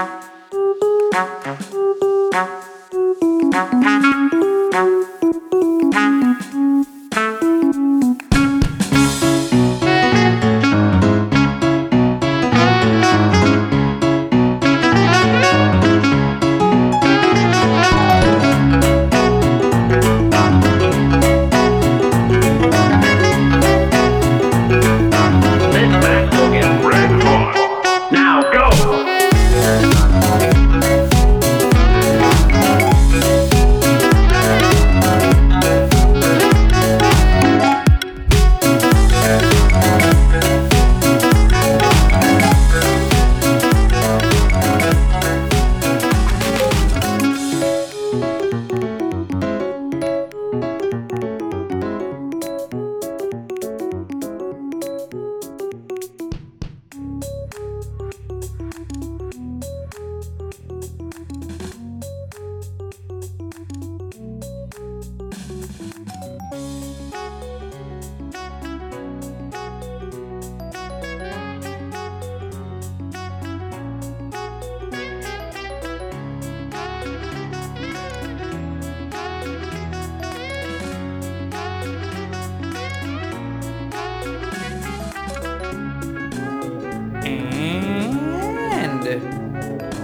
Yeah.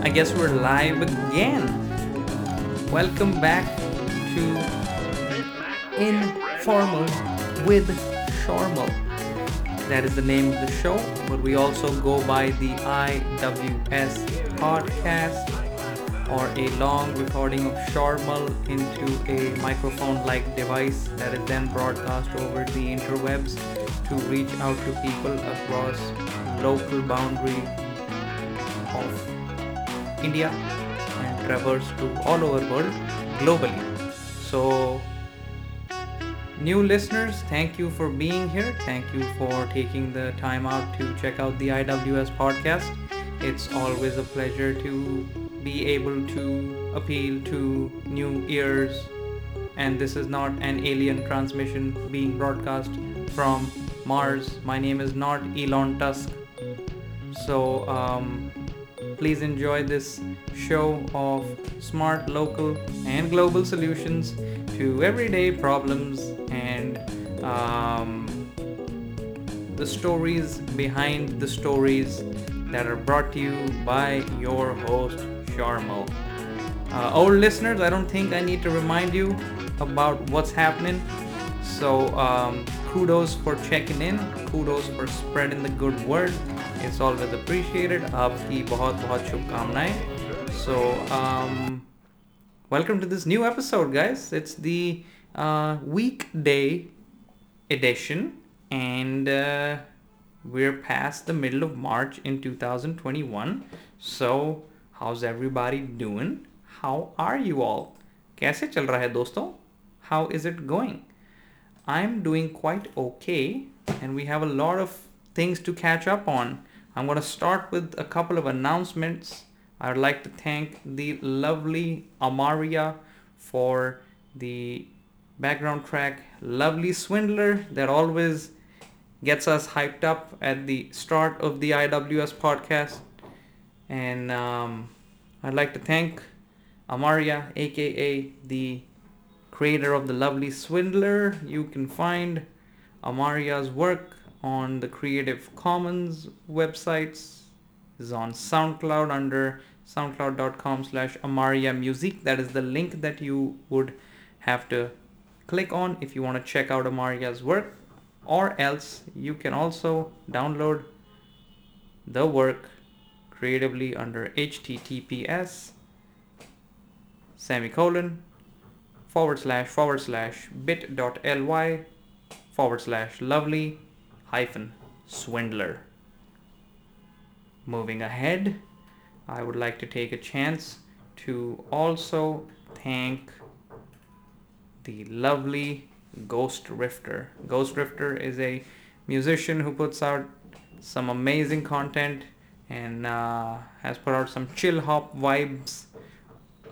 I guess we're live again. Welcome back to Informal with Shaurmal. That is the name of the show, but we also go by the IWS podcast or a long recording of Shaurmal into a microphone like device that is then broadcast over the interwebs to reach out to people across local boundary of India and travels to all over world globally. So new listeners, thank you for being here. Thank you for taking the time out to check out the IWS podcast. It's always a pleasure to be able to appeal to new ears and this is not an alien transmission being broadcast from Mars. My name is not Elon Tusk. So um, please enjoy this show of smart local and global solutions to everyday problems and um, the stories behind the stories that are brought to you by your host Shaurmal. Uh, listeners, I don't think I need to remind you about what's happening. So um, kudos for checking in. Kudos for spreading the good word. It's always appreciated. आपकी बहुत बहुत शुभकामनाएं. So um, welcome to this new episode, guys. It's the uh, weekday edition, and uh, we're past the middle of March in 2021. So, how's everybody doing? How are you all? कैसे चल रहा है दोस्तों? How is it going? I'm doing quite okay, and we have a lot of things to catch up on. I'm going to start with a couple of announcements. I would like to thank the lovely Amaria for the background track Lovely Swindler that always gets us hyped up at the start of the IWS podcast. And um, I'd like to thank Amaria, aka the creator of the Lovely Swindler. You can find Amaria's work on the Creative Commons websites. Is on SoundCloud under soundcloud.com slash Amaria Music. That is the link that you would have to click on if you want to check out Amaria's work. Or else you can also download the work creatively under https semicolon forward slash forward slash bit.ly forward slash lovely hyphen swindler. Moving ahead, I would like to take a chance to also thank the lovely Ghost Rifter. Ghost Rifter is a musician who puts out some amazing content and uh, has put out some chill hop vibes.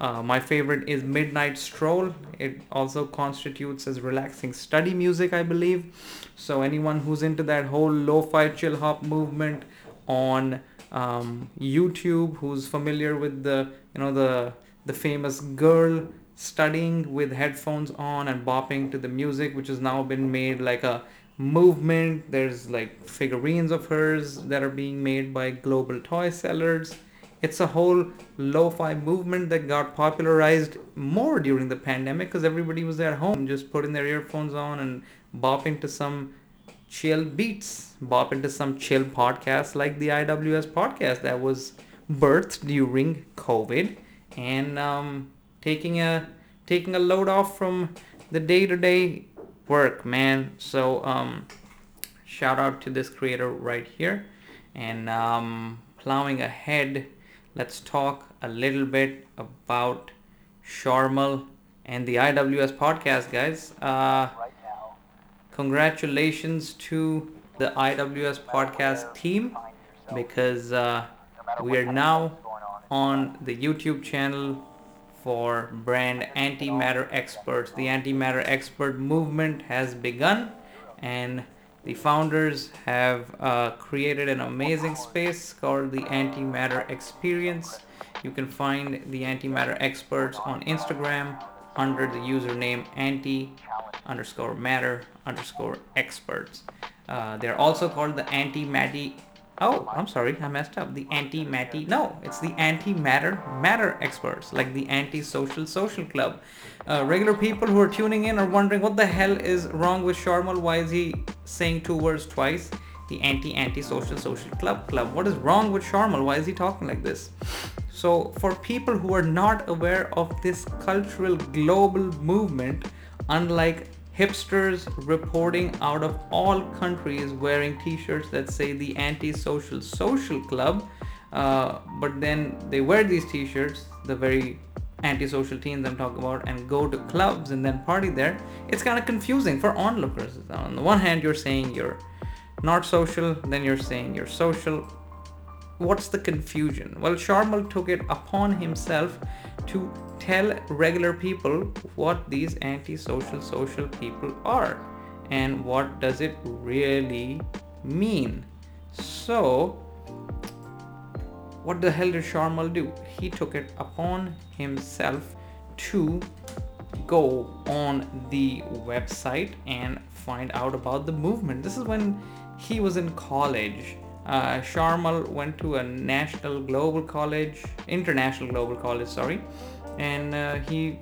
Uh, my favorite is Midnight Stroll. It also constitutes as relaxing study music, I believe. So anyone who's into that whole lo-fi chill hop movement on um, YouTube, who's familiar with the you know the the famous girl studying with headphones on and bopping to the music, which has now been made like a movement. There's like figurines of hers that are being made by global toy sellers. It's a whole lo-fi movement that got popularized more during the pandemic because everybody was at home just putting their earphones on and bopping to some chill beats, bop into some chill podcasts like the IWS podcast that was birthed during COVID and um, taking a taking a load off from the day-to-day work, man. So um, shout out to this creator right here and um, plowing ahead. Let's talk a little bit about Shaurmal and the IWS podcast, guys. Uh, congratulations to the IWS podcast team because uh, we are now on the YouTube channel for brand Antimatter Experts. The Antimatter Expert movement has begun and the founders have uh, created an amazing space called the Antimatter Experience. You can find the Antimatter Experts on Instagram under the username anti underscore matter underscore experts. Uh, they're also called the anti-matty. Oh, I'm sorry, I messed up. The anti-matty. No, it's the anti-matter matter experts, like the anti-social social club. Uh, regular people who are tuning in are wondering what the hell is wrong with Shaurmal. Why is he saying two words twice? The anti-anti-social social club club. What is wrong with Shaurmal? Why is he talking like this? So, for people who are not aware of this cultural global movement, unlike hipsters reporting out of all countries wearing t-shirts that say the anti-social social club uh, but then they wear these t-shirts the very antisocial teens i'm talking about and go to clubs and then party there it's kind of confusing for onlookers. On the one hand you're saying you're not social then you're saying you're social. What's the confusion? Well shaurmal took it upon himself to tell regular people what these antisocial social people are and what does it really mean. So, what the hell did Shaurmal do? He took it upon himself to go on the website and find out about the movement. This is when he was in college. Uh, Shaurmal went to a national global college, international global college, sorry, and uh, he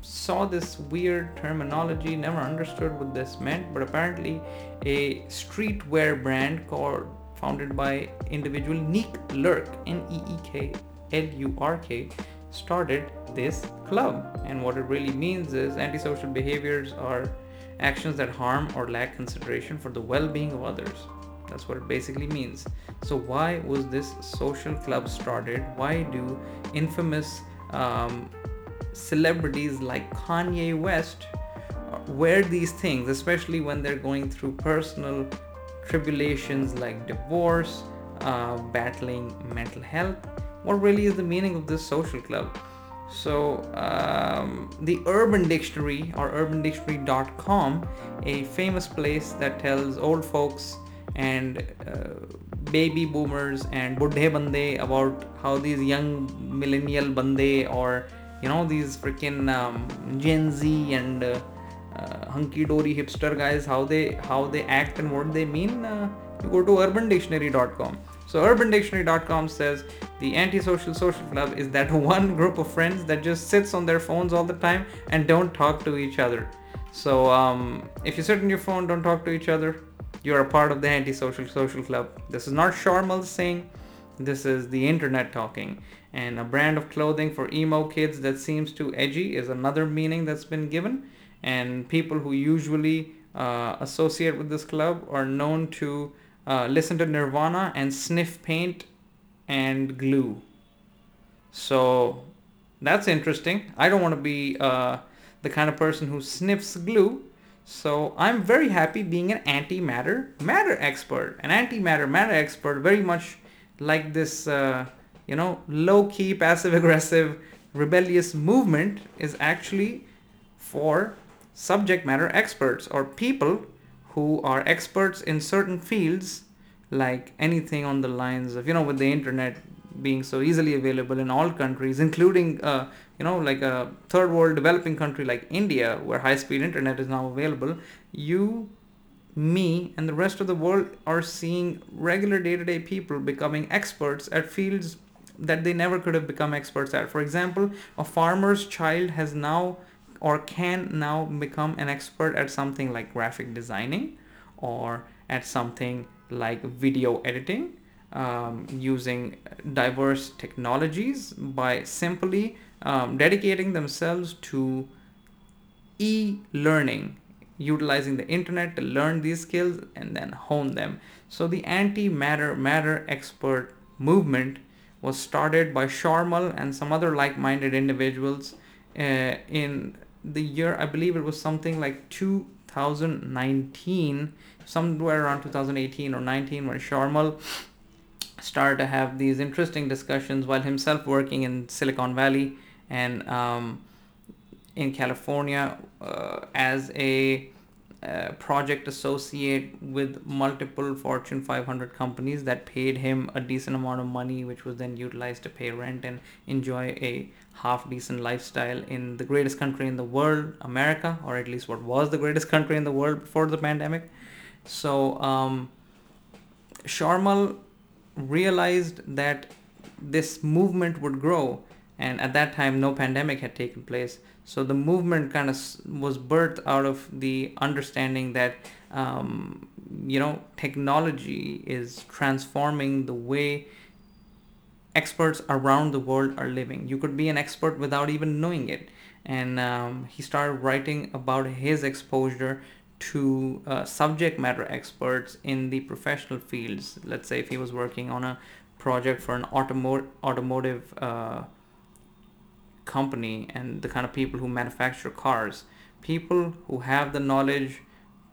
saw this weird terminology never understood what this meant but apparently a streetwear brand called founded by individual Neek Lurk N-E-E-K L-U-R-K started this club. And what it really means is antisocial behaviors are actions that harm or lack consideration for the well-being of others. That's what it basically means. So why was this social club started? Why do infamous um, celebrities like Kanye West wear these things, especially when they're going through personal tribulations like divorce, uh, battling mental health. What really is the meaning of this social club? So, um, the Urban Dictionary or urbandictionary.com, a famous place that tells old folks and uh, baby boomers and buddhe bande about how these young millennial bande or you know these freaking um, Gen Z and uh, uh, hunky dory hipster guys how they how they act and what they mean. Uh, you go to urbandictionary.com. So urbandictionary.com says the antisocial social club is that one group of friends that just sits on their phones all the time and don't talk to each other. So um, if you sit on your phone, don't talk to each other you are a part of the antisocial social club. This is not Sharmal saying, this is the internet talking. And a brand of clothing for emo kids that seems too edgy is another meaning that's been given. And people who usually uh, associate with this club are known to uh, listen to Nirvana and sniff paint and glue. So that's interesting. I don't want to be uh, the kind of person who sniffs glue so I'm very happy being an antimatter matter expert. An antimatter matter expert, very much like this, uh, you know, low key, passive aggressive, rebellious movement is actually for subject matter experts or people who are experts in certain fields like anything on the lines of you know with the internet being so easily available in all countries including uh, you know like a third world developing country like india where high speed internet is now available you me and the rest of the world are seeing regular day-to-day people becoming experts at fields that they never could have become experts at. For example a farmer's child has now or can now become an expert at something like graphic designing or at something like video editing um, using diverse technologies by simply um, dedicating themselves to e-learning utilizing the internet to learn these skills and then hone them. So the anti-matter matter expert movement was started by Shaurmal and some other like-minded individuals uh, in the year I believe it was something like 2019 somewhere around 2018 or 19 when Shaurmal started to have these interesting discussions while himself working in Silicon Valley and um, in California uh, as a uh, project associate with multiple Fortune 500 companies that paid him a decent amount of money, which was then utilized to pay rent and enjoy a half decent lifestyle in the greatest country in the world, America, or at least what was the greatest country in the world before the pandemic. So, um, Shaurmal realized that this movement would grow and at that time no pandemic had taken place so the movement kind of was birthed out of the understanding that um, you know technology is transforming the way experts around the world are living you could be an expert without even knowing it and um, he started writing about his exposure to uh, subject matter experts in the professional fields. Let's say if he was working on a project for an automo- automotive uh, company and the kind of people who manufacture cars, people who have the knowledge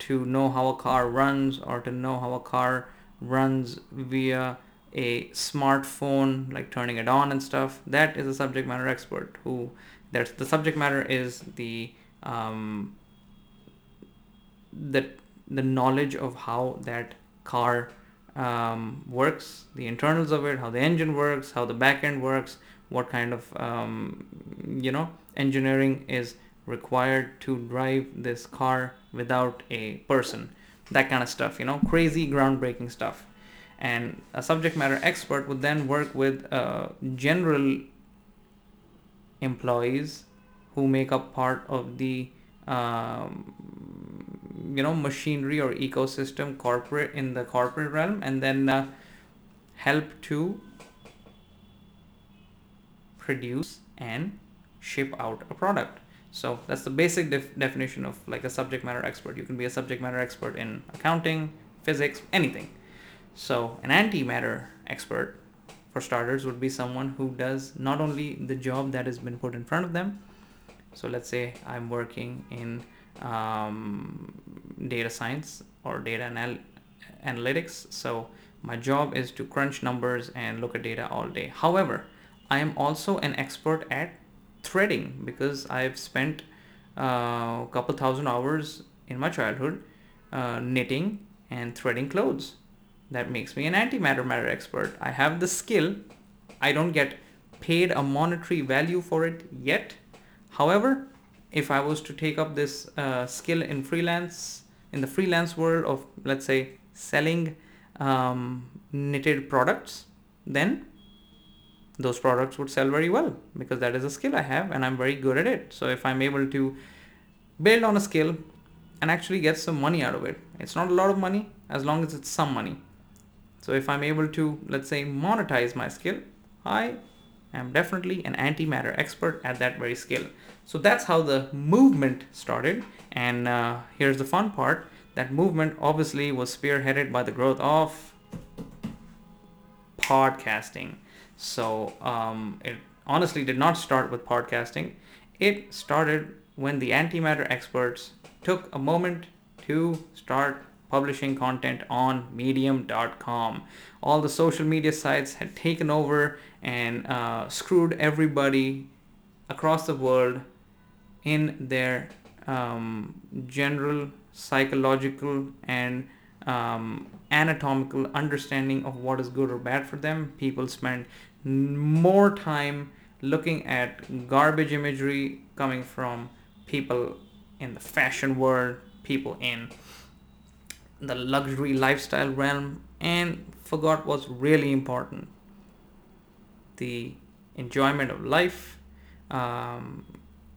to know how a car runs or to know how a car runs via a smartphone, like turning it on and stuff, that is a subject matter expert who there's the subject matter is the um, the the knowledge of how that car um, works, the internals of it, how the engine works, how the back end works, what kind of um, you know engineering is required to drive this car without a person, that kind of stuff. You know, crazy groundbreaking stuff. And a subject matter expert would then work with uh, general employees who make up part of the um, you know machinery or ecosystem corporate in the corporate realm and then uh, help to produce and ship out a product so that's the basic def- definition of like a subject matter expert you can be a subject matter expert in accounting physics anything so an antimatter expert for starters would be someone who does not only the job that has been put in front of them so let's say i'm working in um, data science or data anal- analytics. So my job is to crunch numbers and look at data all day. However, I am also an expert at threading because I've spent uh, a couple thousand hours in my childhood uh, knitting and threading clothes. That makes me an antimatter matter expert. I have the skill. I don't get paid a monetary value for it yet. However, if I was to take up this uh, skill in freelance, in the freelance world of, let's say, selling um, knitted products, then those products would sell very well because that is a skill I have and I'm very good at it. So if I'm able to build on a skill and actually get some money out of it, it's not a lot of money as long as it's some money. So if I'm able to, let's say, monetize my skill, I am definitely an antimatter expert at that very skill. So that's how the movement started. And uh, here's the fun part that movement obviously was spearheaded by the growth of podcasting. So um, it honestly did not start with podcasting. It started when the antimatter experts took a moment to start publishing content on medium.com. All the social media sites had taken over and uh, screwed everybody across the world in their um, general psychological and um, anatomical understanding of what is good or bad for them. People spend more time looking at garbage imagery coming from people in the fashion world, people in the luxury lifestyle realm, and forgot what's really important the enjoyment of life, um,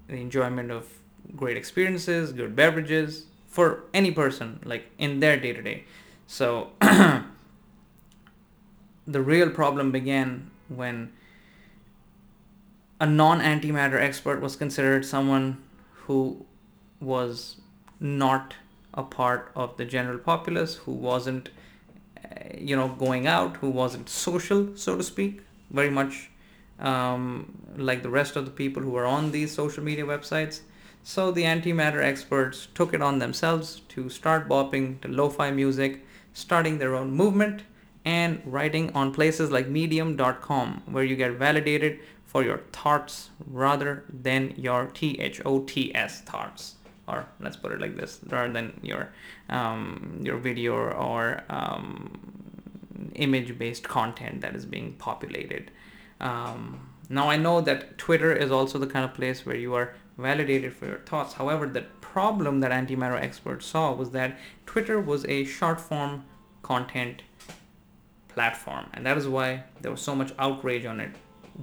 the enjoyment of great experiences, good beverages for any person, like in their day to day. So the real problem began when a non antimatter expert was considered someone who was not a part of the general populace, who wasn't, uh, you know, going out, who wasn't social, so to speak, very much um, like the rest of the people who are on these social media websites. So the antimatter experts took it on themselves to start bopping to lo-fi music, starting their own movement and writing on places like medium.com where you get validated for your thoughts rather than your T-H-O-T-S thoughts. Or let's put it like this rather than your um, your video or um, image based content that is being populated. Um, now I know that Twitter is also the kind of place where you are validated for your thoughts. However, the problem that antimatter experts saw was that Twitter was a short form content platform, and that is why there was so much outrage on it.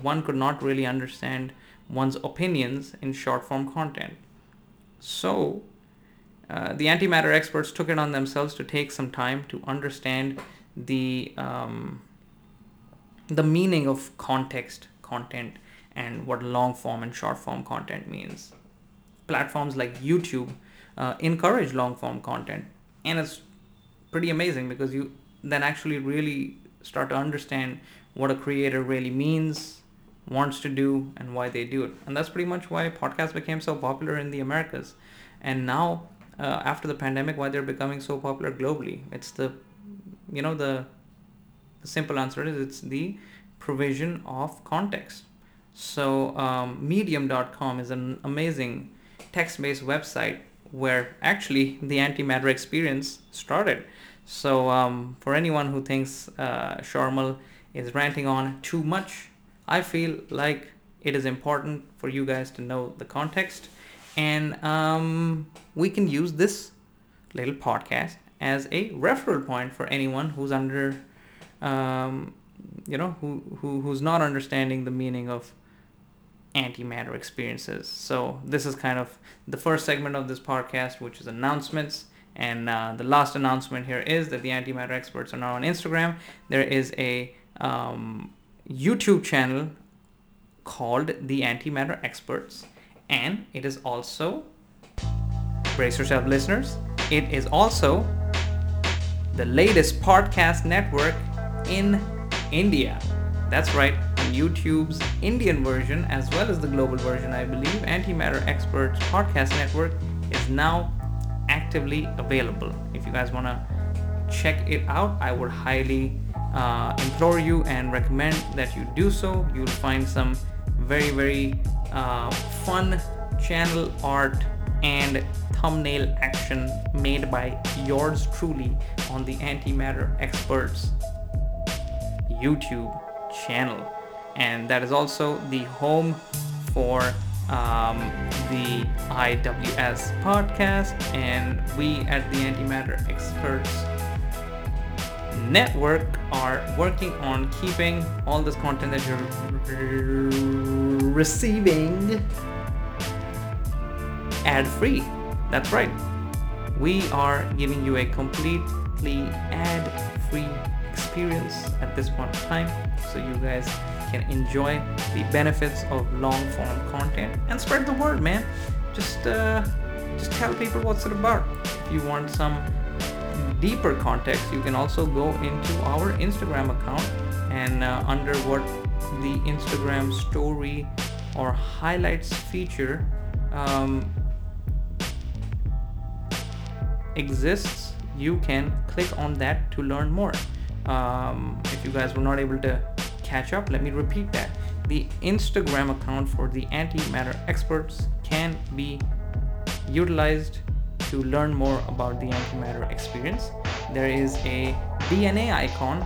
One could not really understand one's opinions in short form content. So, uh, the antimatter experts took it on themselves to take some time to understand the um, the meaning of context, content, and what long form and short form content means. Platforms like YouTube uh, encourage long form content, and it's pretty amazing because you then actually really start to understand what a creator really means, wants to do, and why they do it. And that's pretty much why podcasts became so popular in the Americas. And now, uh, after the pandemic, why they're becoming so popular globally. It's the, you know, the the simple answer is it's the provision of context. So um, medium.com is an amazing text-based website where actually the antimatter experience started. So um, for anyone who thinks uh, Shaurmal is ranting on too much, I feel like it is important for you guys to know the context, and um, we can use this little podcast as a referral point for anyone who's under um, you know, who, who who's not understanding the meaning of antimatter experiences. So this is kind of the first segment of this podcast, which is announcements. And uh, the last announcement here is that the antimatter experts are now on Instagram. There is a um, YouTube channel called the Antimatter Experts, and it is also brace yourself, listeners. It is also the latest podcast network in India. That's right, on YouTube's Indian version as well as the global version, I believe, Antimatter Experts Podcast Network is now actively available. If you guys want to check it out, I would highly uh, implore you and recommend that you do so. You'll find some very, very uh, fun channel art and thumbnail action made by yours truly on the Antimatter Experts YouTube channel. And that is also the home for um, the IWS podcast. And we at the Antimatter Experts Network are working on keeping all this content that you're receiving ad free. That's right. We are giving you a completely ad free experience at this point in time so you guys can enjoy the benefits of long form content and spread the word man. Just uh, just tell people what's it about. If you want some deeper context you can also go into our instagram account and uh, under what the instagram story or highlights feature um, exists you can click on that to learn more um, if you guys were not able to catch up let me repeat that. The instagram account for the antimatter experts can be utilized to learn more about the antimatter experience. There is a DNA icon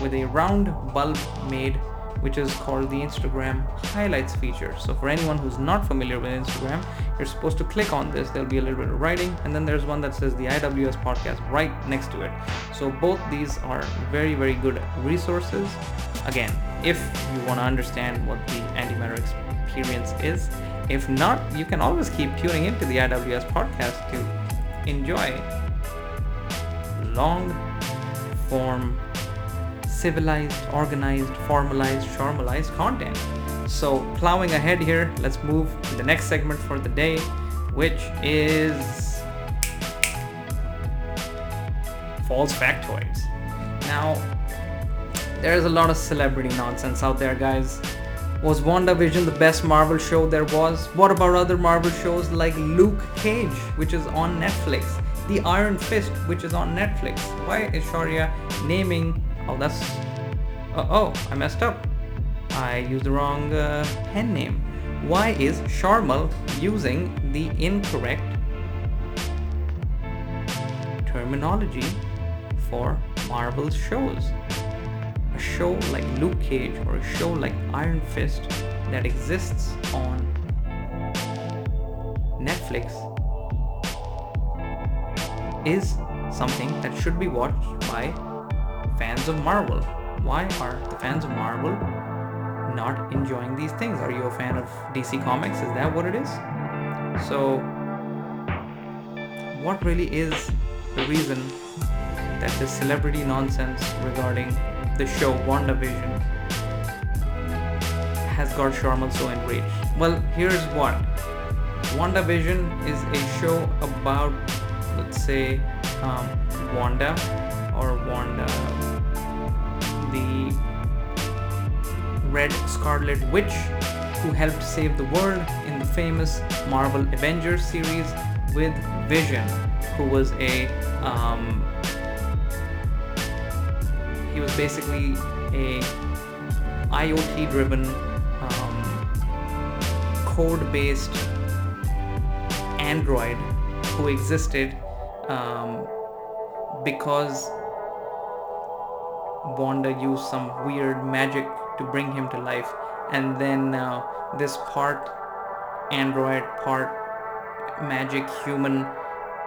with a round bulb made which is called the Instagram highlights feature. So for anyone who's not familiar with Instagram, you're supposed to click on this. There'll be a little bit of writing and then there's one that says the IWS podcast right next to it. So both these are very, very good resources. Again, if you want to understand what the antimatter experience is, if not, you can always keep tuning into the IWS podcast to enjoy long form civilized, organized, formalized, formalized content. So, plowing ahead here, let's move to the next segment for the day, which is false factoids. Now, there's a lot of celebrity nonsense out there, guys. Was WandaVision the best Marvel show there was? What about other Marvel shows like Luke Cage, which is on Netflix? The Iron Fist, which is on Netflix? Why is Sharia naming Oh, that's. Uh, oh, I messed up. I used the wrong uh, pen name. Why is Shaurmal using the incorrect terminology for Marvel shows? A show like Luke Cage or a show like Iron Fist that exists on Netflix is something that should be watched by fans of Marvel. Why are the fans of Marvel not enjoying these things? Are you a fan of DC Comics? Is that what it is? So, what really is the reason that this celebrity nonsense regarding the show WandaVision has got Sharma so enraged? Well, here's what WandaVision is a show about, let's say, um, Wanda or Wanda the Red Scarlet Witch, who helped save the world in the famous Marvel Avengers series with Vision, who was a um, he was basically a IoT-driven, um, code-based android who existed um, because Wanda used some weird magic to bring him to life and then uh, this part android part magic human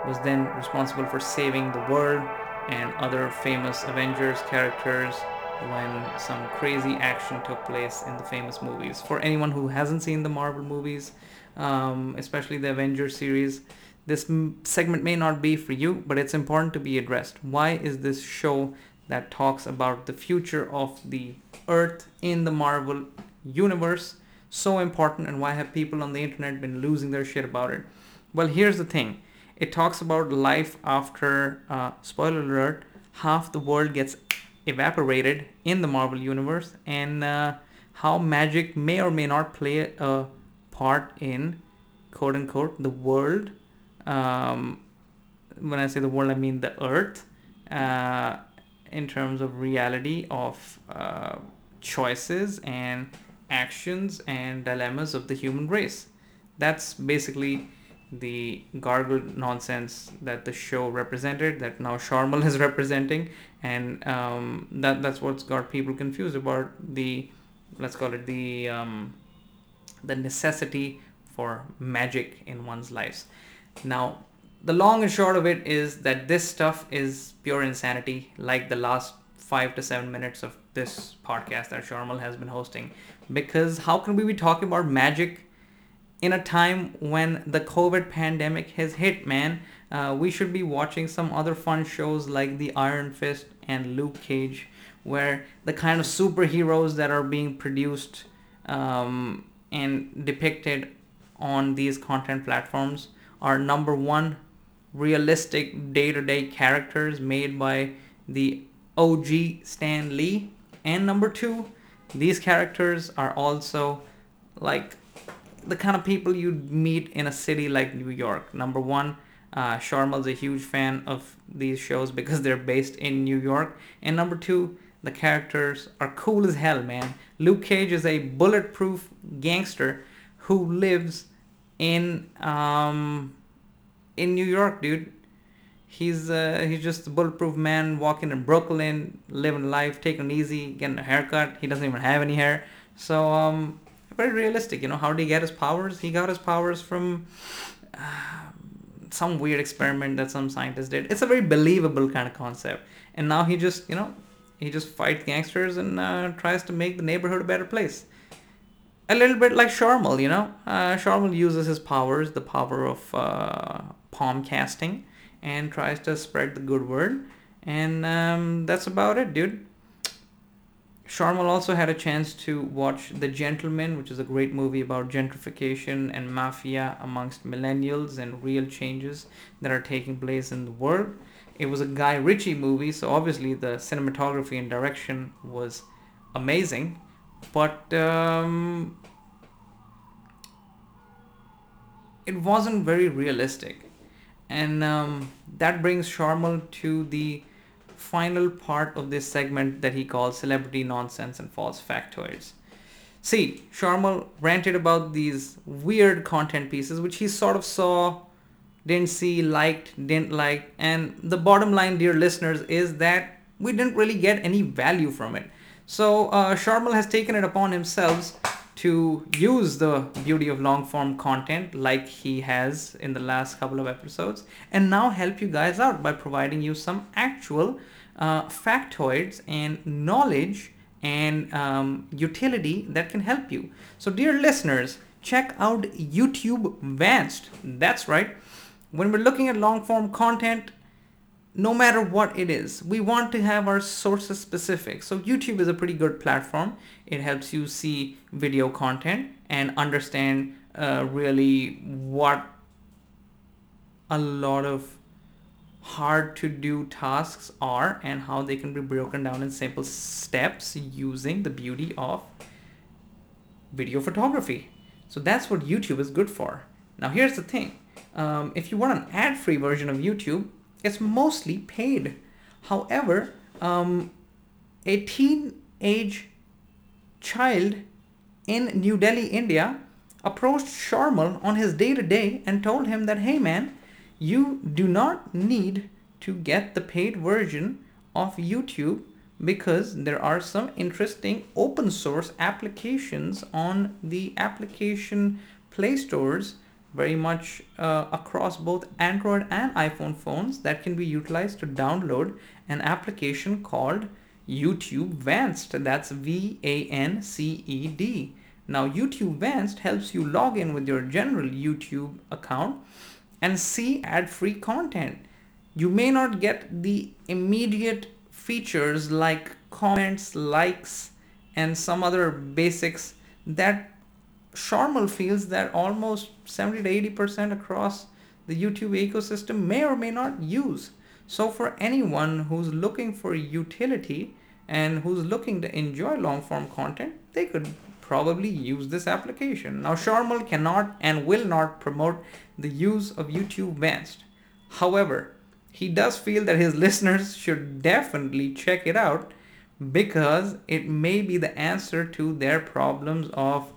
was then responsible for saving the world and other famous Avengers characters when some crazy action took place in the famous movies. For anyone who hasn't seen the Marvel movies, um, especially the Avengers series, this m- segment may not be for you, but it's important to be addressed. Why is this show that talks about the future of the earth in the Marvel universe so important and why have people on the internet been losing their shit about it? Well, here's the thing. It talks about life after, uh, spoiler alert, half the world gets evaporated in the Marvel universe and uh, how magic may or may not play a part in quote unquote the world. Um, when I say the world, I mean the earth. Uh, in terms of reality of uh, choices and actions and dilemmas of the human race. That's basically the gargled nonsense that the show represented, that now Shaurmal is representing, and um, that that's what's got people confused about the, let's call it the um, the necessity for magic in one's lives. Now, the long and short of it is that this stuff is pure insanity, like the last five to seven minutes of this podcast that Shaurmal has been hosting. Because how can we be talking about magic in a time when the COVID pandemic has hit, man? Uh, we should be watching some other fun shows like The Iron Fist and Luke Cage, where the kind of superheroes that are being produced um, and depicted on these content platforms are number one realistic day-to-day characters made by the OG Stan Lee. And number two, these characters are also like the kind of people you'd meet in a city like New York. Number one, uh, Shaurmal's a huge fan of these shows because they're based in New York. And number two, the characters are cool as hell, man. Luke Cage is a bulletproof gangster who lives in um, in New York, dude. He's uh, he's just a bulletproof man walking in Brooklyn, living life, taking easy, getting a haircut. He doesn't even have any hair. So um, very realistic. You know, how did he get his powers? He got his powers from uh, some weird experiment that some scientist did. It's a very believable kind of concept. And now he just, you know, he just fights gangsters and uh, tries to make the neighborhood a better place. A little bit like Shaurmal, you know. Uh, Shaurmal uses his powers, the power of uh, palm casting, and tries to spread the good word. And um, that's about it, dude. Shaurmal also had a chance to watch The Gentleman, which is a great movie about gentrification and mafia amongst millennials and real changes that are taking place in the world. It was a Guy Ritchie movie, so obviously the cinematography and direction was amazing, but um, it wasn't very realistic. And um, that brings Shaurmal to the final part of this segment that he calls celebrity nonsense and false factoids. See, Shaurmal ranted about these weird content pieces which he sort of saw, didn't see, liked, didn't like, and the bottom line, dear listeners, is that we didn't really get any value from it. So uh, Shaurmal has taken it upon himself to use the beauty of long form content like he has in the last couple of episodes and now help you guys out by providing you some actual uh, factoids and knowledge and um, utility that can help you. So, dear listeners, check out YouTube Vanced. That's right. When we're looking at long form content, no matter what it is, we want to have our sources specific. So, YouTube is a pretty good platform. It helps you see video content and understand uh, really what a lot of hard to do tasks are and how they can be broken down in simple steps using the beauty of video photography. So that's what YouTube is good for. Now here's the thing. Um, if you want an ad-free version of YouTube, it's mostly paid. However, um, a teenage child in New Delhi, India, approached Shaurmal on his day-to-day and told him that, hey man, you do not need to get the paid version of YouTube because there are some interesting open source applications on the application play stores very much uh, across both Android and iPhone phones that can be utilized to download an application called YouTube Vanced. That's V A N C E D. Now, YouTube Vanced helps you log in with your general YouTube account and see ad-free content. You may not get the immediate features like comments, likes, and some other basics that Shaurmal feels that almost 70 to 80% across the YouTube ecosystem may or may not use. So for anyone who's looking for utility and who's looking to enjoy long form content, they could probably use this application. Now Shaurmal cannot and will not promote the use of YouTube Vanced. However, he does feel that his listeners should definitely check it out because it may be the answer to their problems of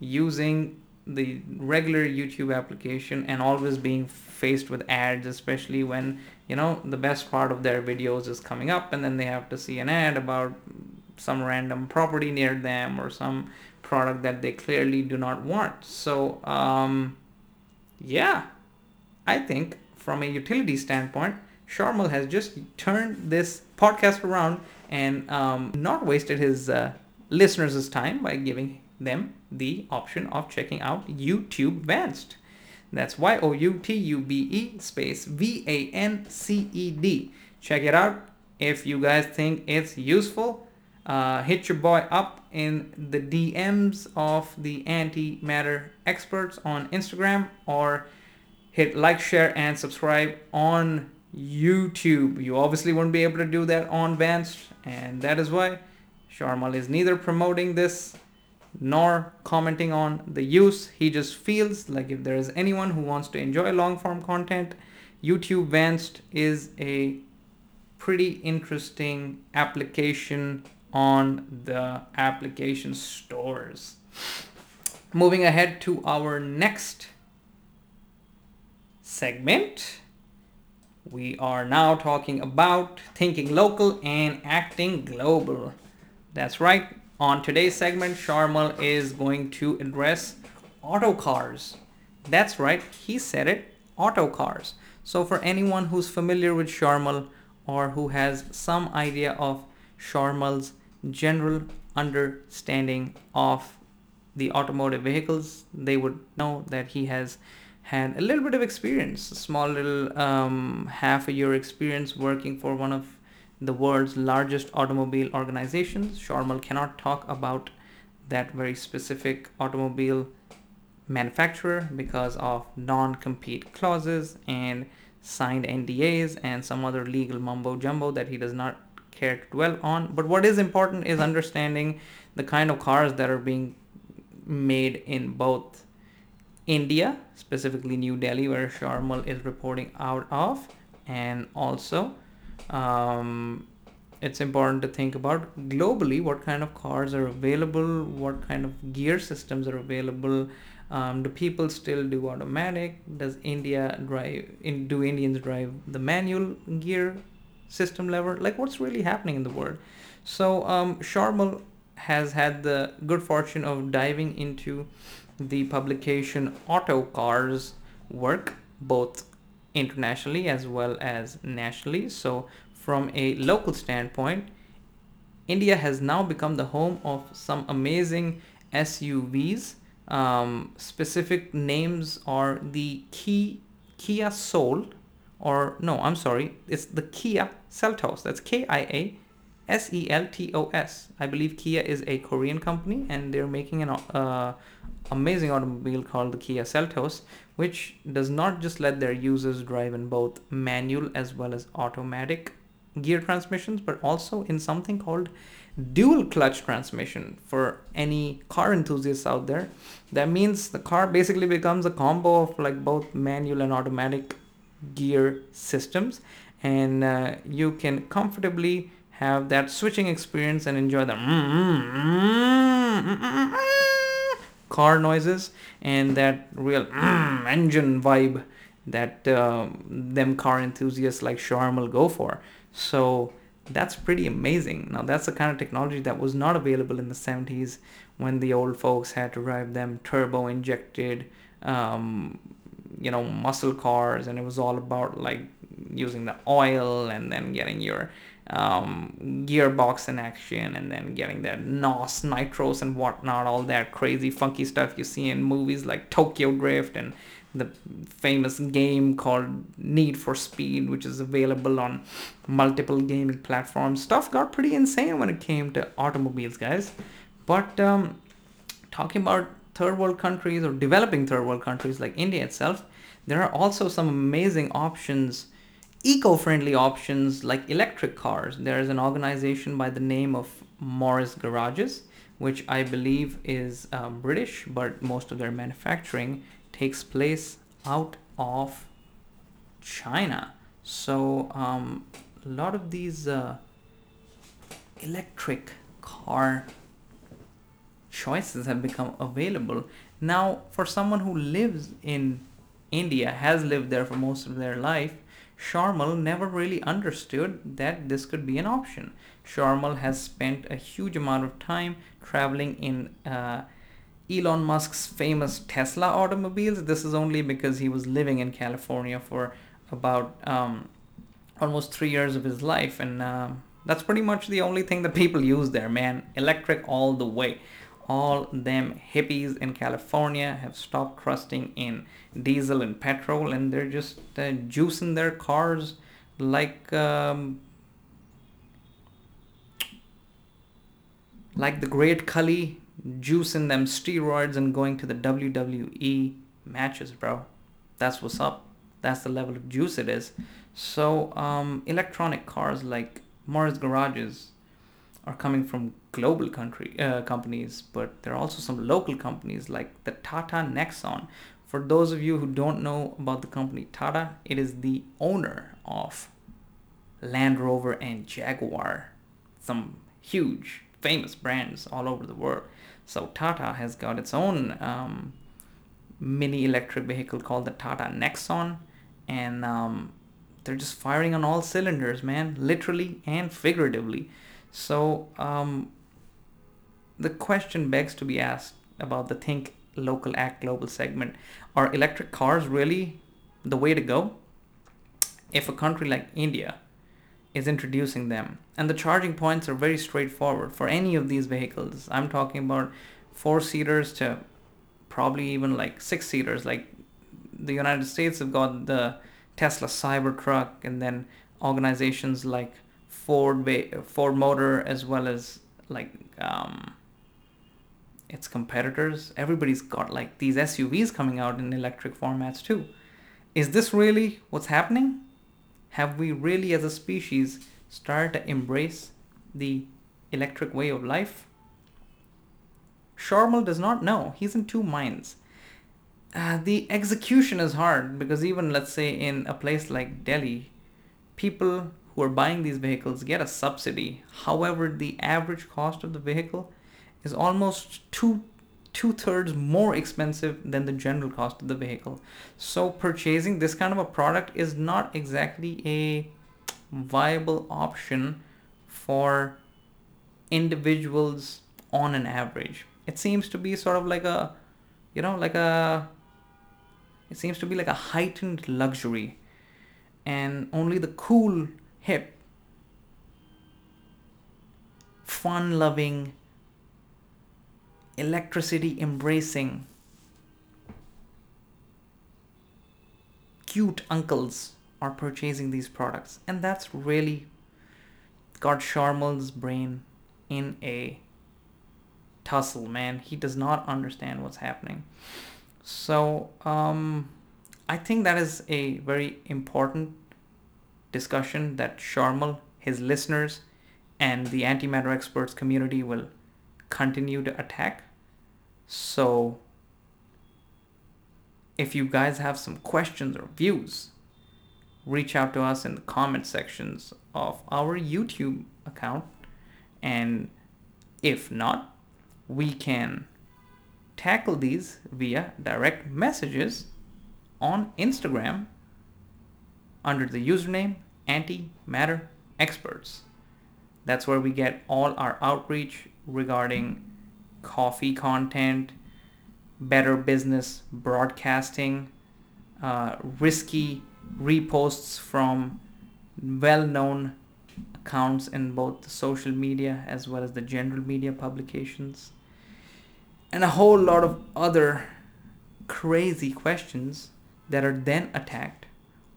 using the regular YouTube application and always being faced with ads, especially when you know the best part of their videos is coming up and then they have to see an ad about some random property near them or some product that they clearly do not want. So, um, yeah, I think from a utility standpoint, Shaurmal has just turned this podcast around and um, not wasted his uh, listeners' time by giving them the option of checking out YouTube Vanced. That's Y O U T U B E space V A N C E D. Check it out. If you guys think it's useful, uh, hit your boy up in the DMs of the antimatter experts on Instagram or hit like, share, and subscribe on YouTube. You obviously won't be able to do that on Vanced, and that is why Shaurmal is neither promoting this nor commenting on the use. He just feels like if there is anyone who wants to enjoy long form content, YouTube Vanced is a pretty interesting application on the application stores. Moving ahead to our next segment, We are now talking about thinking local and acting global. That's right. On today's segment, Shaurmal is going to address auto cars. That's right, he said it auto cars. So, for anyone who's familiar with Shaurmal or who has some idea of Shaurmal's general understanding of the automotive vehicles, they would know that he has had a little bit of experience, a small little um, half a year experience working for one of the world's largest automobile organizations. Shaurmal cannot talk about that very specific automobile manufacturer because of non compete clauses and signed NDAs and some other legal mumbo jumbo that he does not care to dwell on. But what is important is understanding the kind of cars that are being made in both India, specifically New Delhi, where Shaurmal is reporting out of, and also um, it's important to think about globally what kind of cars are available, what kind of gear systems are available. Um, do people still do automatic? Does India drive? In, do Indians drive the manual gear system lever? Like what's really happening in the world? So um, Shaurmal has had the good fortune of diving into the publication Auto Cars work both internationally as well as nationally. So, from a local standpoint, India has now become the home of some amazing SUVs. Um, specific names are the Kia Soul, or no, I'm sorry, it's the Kia Seltos. That's K I A S E L T O S. I believe Kia is a Korean company and they're making an uh, amazing automobile called the Kia Seltos, which does not just let their users drive in both manual as well as automatic gear transmissions, but also in something called dual clutch transmission for any car enthusiasts out there. That means the car basically becomes a combo of like both manual and automatic gear systems, and uh, you can comfortably have that switching experience and enjoy the mm, mm, mm, car noises and that real engine vibe that um, them car enthusiasts like Shaurmal go for. So that's pretty amazing. Now that's the kind of technology that was not available in the 70s when the old folks had to drive them turbo injected, um, you know, muscle cars, and it was all about like using the oil and then getting your um, gearbox in action and then getting that NOS, nitros, and whatnot, all that crazy funky stuff you see in movies like Tokyo Drift and the famous game called Need for Speed, which is available on multiple gaming platforms. Stuff got pretty insane when it came to automobiles, guys. But um, talking about third world countries or developing third world countries like India itself, there are also some amazing options eco-friendly options like electric cars. There is an organization by the name of Morris Garages, which I believe is uh, British, but most of their manufacturing takes place out of China. So um, a lot of these uh, electric car choices have become available. Now, for someone who lives in India, has lived there for most of their life, Shaurmal never really understood that this could be an option. Shaurmal has spent a huge amount of time traveling in uh, Elon Musk's famous Tesla automobiles. This is only because he was living in California for about um, almost three years of his life, and uh, that's pretty much the only thing that people use there, man. Electric all the way all them hippies in California have stopped trusting in diesel and petrol and they're just uh, juicing their cars like um, like the great Khali juicing them steroids and going to the WWE matches, bro. That's what's up. That's the level of juice it is. So, um, electronic cars like Morris Garages are coming from global country uh, companies, but there are also some local companies like the Tata Nexon. For those of you who don't know about the company Tata, it is the owner of Land Rover and Jaguar, some huge famous brands all over the world. So Tata has got its own um, mini electric vehicle called the Tata Nexon, and um, they're just firing on all cylinders, man, literally and figuratively. So um, the question begs to be asked about the think local act global segment. Are electric cars really the way to go? If a country like India is introducing them, and the charging points are very straightforward for any of these vehicles, I'm talking about four seaters to probably even like six seaters. Like the United States have got the Tesla Cybertruck, and then organizations like Ford, Ford Motor, as well as like um, its competitors. Everybody's got like these SUVs coming out in electric formats too. Is this really what's happening? Have we really, as a species, started to embrace the electric way of life? Shaurmal does not know. He's in two minds. Uh, the execution is hard because even let's say in a place like Delhi, people who are buying these vehicles get a subsidy. However, the average cost of the vehicle is almost two two thirds more expensive than the general cost of the vehicle. So purchasing this kind of a product is not exactly a viable option for individuals on an average. It seems to be sort of like a you know like a it seems to be like a heightened luxury and only the cool hip fun loving electricity embracing cute uncles are purchasing these products. And that's really got Shaurmal's brain in a tussle man. He does not understand what's happening. So um, I think that is a very important discussion that Shaurmal his listeners and the antimatter experts community will continue to attack so if you guys have some questions or views, reach out to us in the comment sections of our YouTube account. And if not, we can tackle these via direct messages on Instagram under the username Antimatter Experts. That's where we get all our outreach regarding coffee content, better business broadcasting, uh, risky reposts from well known accounts in both the social media as well as the general media publications, and a whole lot of other crazy questions that are then attacked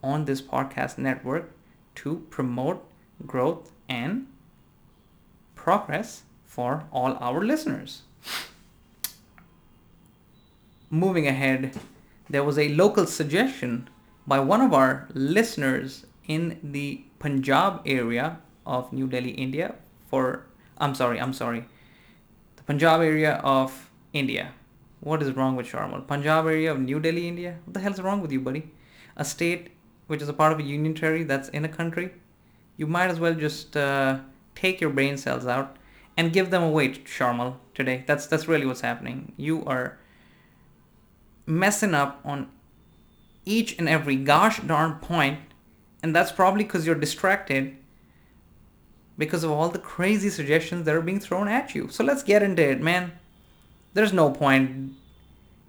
on this podcast network to promote growth and progress for all our listeners. Moving ahead, there was a local suggestion by one of our listeners in the Punjab area of New Delhi, India for I'm sorry, I'm sorry. The Punjab area of India. What is wrong with Shaurmal? Punjab area of New Delhi, India? What the hell's wrong with you, buddy? A state which is a part of a union territory that's in a country? You might as well just uh, take your brain cells out and give them away to Shaurmal today. That's that's really what's happening. You are messing up on each and every gosh darn point, and that's probably because you're distracted because of all the crazy suggestions that are being thrown at you. So let's get into it, man. There's no point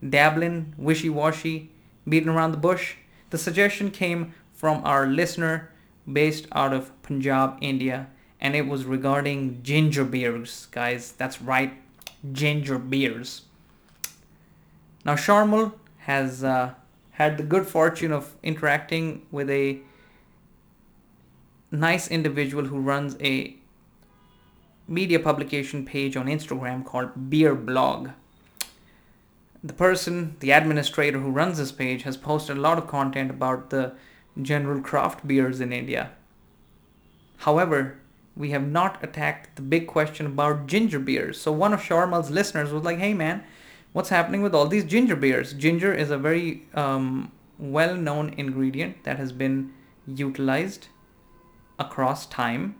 dabbling, wishy washy, beating around the bush. The suggestion came from our listener based out of Punjab, India, and it was regarding ginger beers, guys. That's right, ginger beers. Now, Shaurmal has uh, had the good fortune of interacting with a nice individual who runs a media publication page on Instagram called Beer Blog. The person, the administrator who runs this page, has posted a lot of content about the general craft beers in India. However, we have not attacked the big question about ginger beers. So one of Shaurmal's listeners was like, "Hey man, what's happening with all these ginger beers? Ginger is a very um, well-known ingredient that has been utilized across time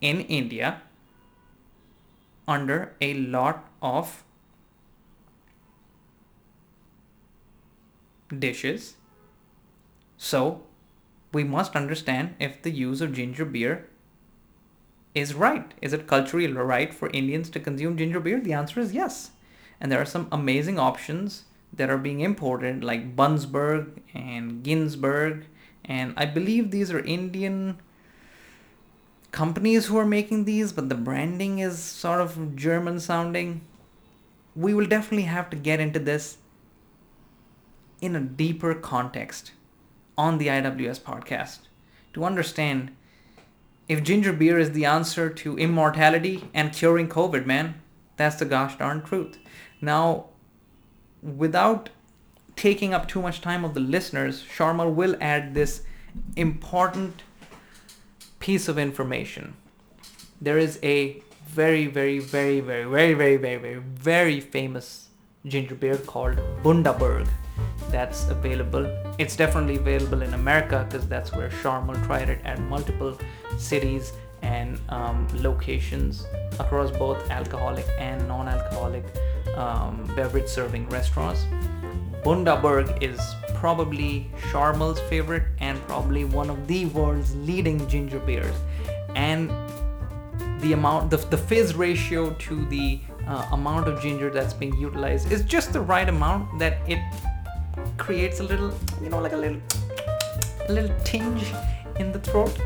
in India under a lot of dishes. So we must understand if the use of ginger beer is right. Is it culturally right for Indians to consume ginger beer? The answer is yes. And there are some amazing options that are being imported, like Bunsberg and Ginsberg. And I believe these are Indian companies who are making these, but the branding is sort of German sounding. We will definitely have to get into this in a deeper context on the IWS podcast to understand if ginger beer is the answer to immortality and curing COVID, man, that's the gosh darn truth. Now, without taking up too much time of the listeners, Shaurmal will add this important piece of information. There is a very, very, very, very, very, very, very, very, very famous ginger beer called Bundaberg that's available. It's definitely available in America because that's where Shaurmal tried it at multiple cities and um, locations across both alcoholic and non-alcoholic um, beverage serving restaurants. Bundaberg is probably Shaurmal's favorite and probably one of the world's leading ginger beers. And the amount, the, the fizz ratio to the uh, amount of ginger that's being utilized is just the right amount that it creates a little, you know, like a little, a little tinge in the throat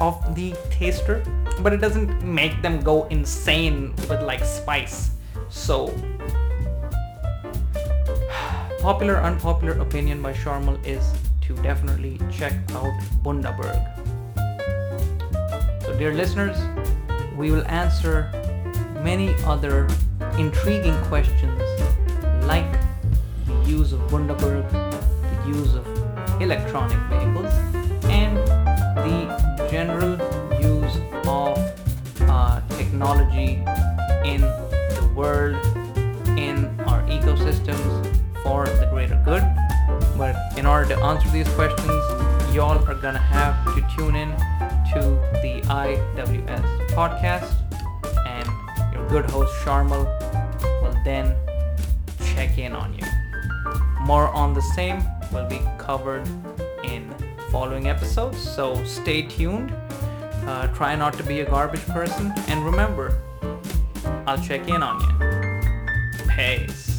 of the taster, but it doesn't make them go insane with like spice. So, popular unpopular opinion by Shaurmal is to definitely check out Bundaberg. So, dear listeners, we will answer many other intriguing questions like the use of Bundaberg, the use of electronic vehicles, and the general use of uh, technology in the world, in our ecosystems for the greater good. But in order to answer these questions, y'all are gonna have to tune in to the IWS podcast, good host Shaurmal will then check in on you. More on the same will be covered in following episodes, so stay tuned. Uh, try not to be a garbage person, and remember, I'll check in on you. Peace.